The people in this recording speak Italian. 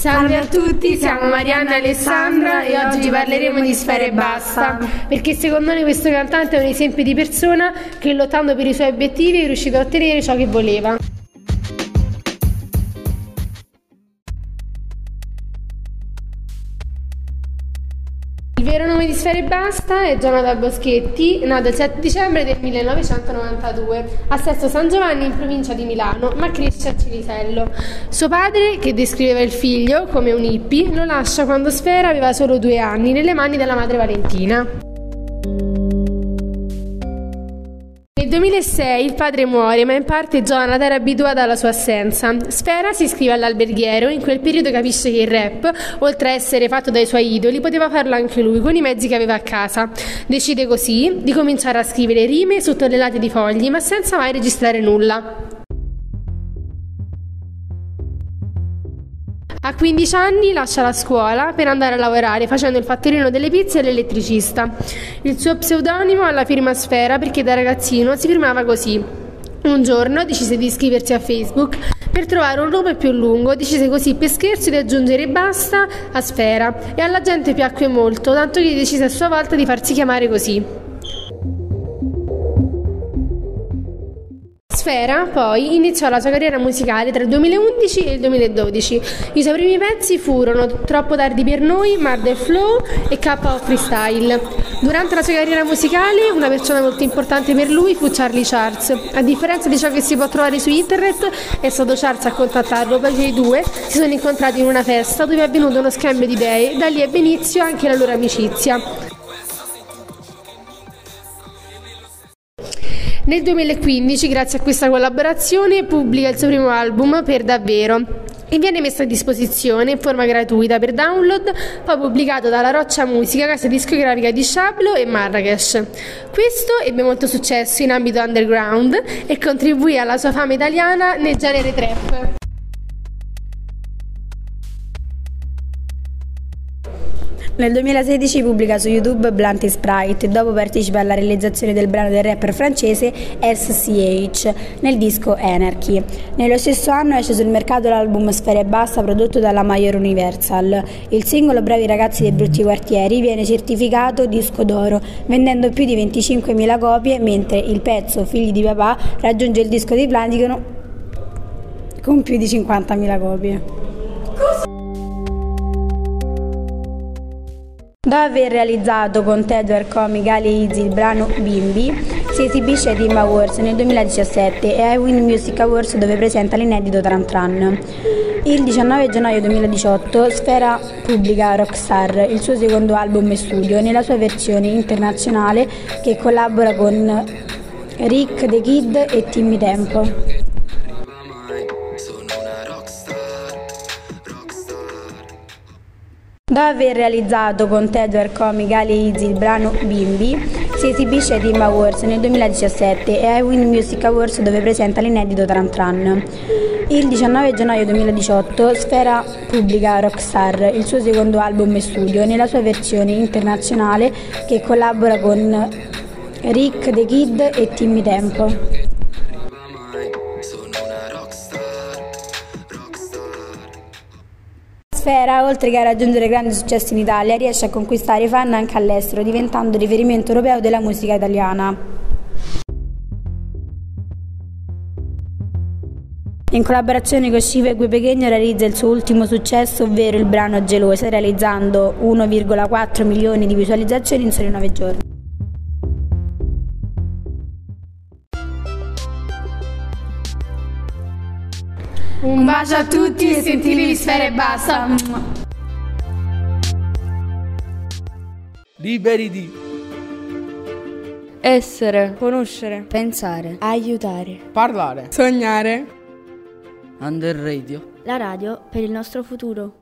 Salve a tutti, siamo Marianna e Alessandra e oggi parleremo di Sfere e Basta, perché secondo noi questo cantante è un esempio di persona che lottando per i suoi obiettivi è riuscito a ottenere ciò che voleva. Vero nome di Sfere e Basta è Gianata Boschetti, nato il 7 dicembre del 1992 a Sesto San Giovanni in provincia di Milano, ma cresce a Civitello. Suo padre, che descriveva il figlio come un hippie, lo lascia quando Sfera aveva solo due anni nelle mani della madre Valentina. Nel 2006 il padre muore, ma in parte Jonathan era abituata alla sua assenza. Sfera si iscrive all'alberghiero, in quel periodo capisce che il rap, oltre a essere fatto dai suoi idoli, poteva farlo anche lui con i mezzi che aveva a casa. Decide così di cominciare a scrivere rime su tonnellate di fogli, ma senza mai registrare nulla. A 15 anni lascia la scuola per andare a lavorare facendo il fattorino delle pizze e l'elettricista. Il suo pseudonimo ha la firma Sfera perché da ragazzino si firmava così. Un giorno decise di iscriversi a Facebook per trovare un nome più lungo, decise così per scherzo di aggiungere basta a Sfera e alla gente piacque molto, tanto che decise a sua volta di farsi chiamare così. Sfera poi iniziò la sua carriera musicale tra il 2011 e il 2012. I suoi primi pezzi furono Troppo tardi per noi, Murder Flow e KO Freestyle. Durante la sua carriera musicale una persona molto importante per lui fu Charlie Charles. A differenza di ciò che si può trovare su internet, è stato Charles a contattarlo perché i due si sono incontrati in una festa dove è avvenuto uno scambio di idee e da lì ebbe inizio anche la loro amicizia. Nel 2015, grazie a questa collaborazione, pubblica il suo primo album per davvero e viene messo a disposizione in forma gratuita per download, poi pubblicato dalla Roccia Musica, casa discografica di Shablo e Marrakesh. Questo ebbe molto successo in ambito underground e contribuì alla sua fama italiana nel genere trap. Nel 2016 pubblica su YouTube Blunt Sprite dopo partecipa alla realizzazione del brano del rapper francese SCH nel disco Anarchy. Nello stesso anno esce sul mercato l'album Sfere Basta prodotto dalla Major Universal. Il singolo Bravi ragazzi dei brutti quartieri viene certificato disco d'oro, vendendo più di 25.000 copie, mentre il pezzo Figli di papà raggiunge il disco di platino con più di 50.000 copie. Dopo aver realizzato con Tedward Comic Ali Easy il brano Bimbi, si esibisce ai Team Awards nel 2017 e ai Win Music Awards dove presenta l'inedito Tran Tran. Il 19 gennaio 2018 Sfera pubblica Rockstar, il suo secondo album e studio, nella sua versione internazionale che collabora con Rick The Kid e Timmy Tempo. Dopo aver realizzato con Tedward Comic Ali Easy il brano Bimbi, si esibisce ai Team Awards nel 2017 e ai Win Music Awards dove presenta l'inedito Tran Tran. Il 19 gennaio 2018 Sfera pubblica Rockstar, il suo secondo album e studio, nella sua versione internazionale che collabora con Rick The Kid e Timmy Tempo. Sfera, oltre che a raggiungere grande successo in Italia, riesce a conquistare fan anche all'estero, diventando riferimento europeo della musica italiana. In collaborazione con Scive Gue Pechegno realizza il suo ultimo successo, ovvero il brano Gelosa, realizzando 1,4 milioni di visualizzazioni in soli 9 giorni. Un bacio a tutti e sentitevi sfere e basta. Liberi di essere, conoscere, pensare, aiutare, parlare, sognare. Under Radio. La radio per il nostro futuro.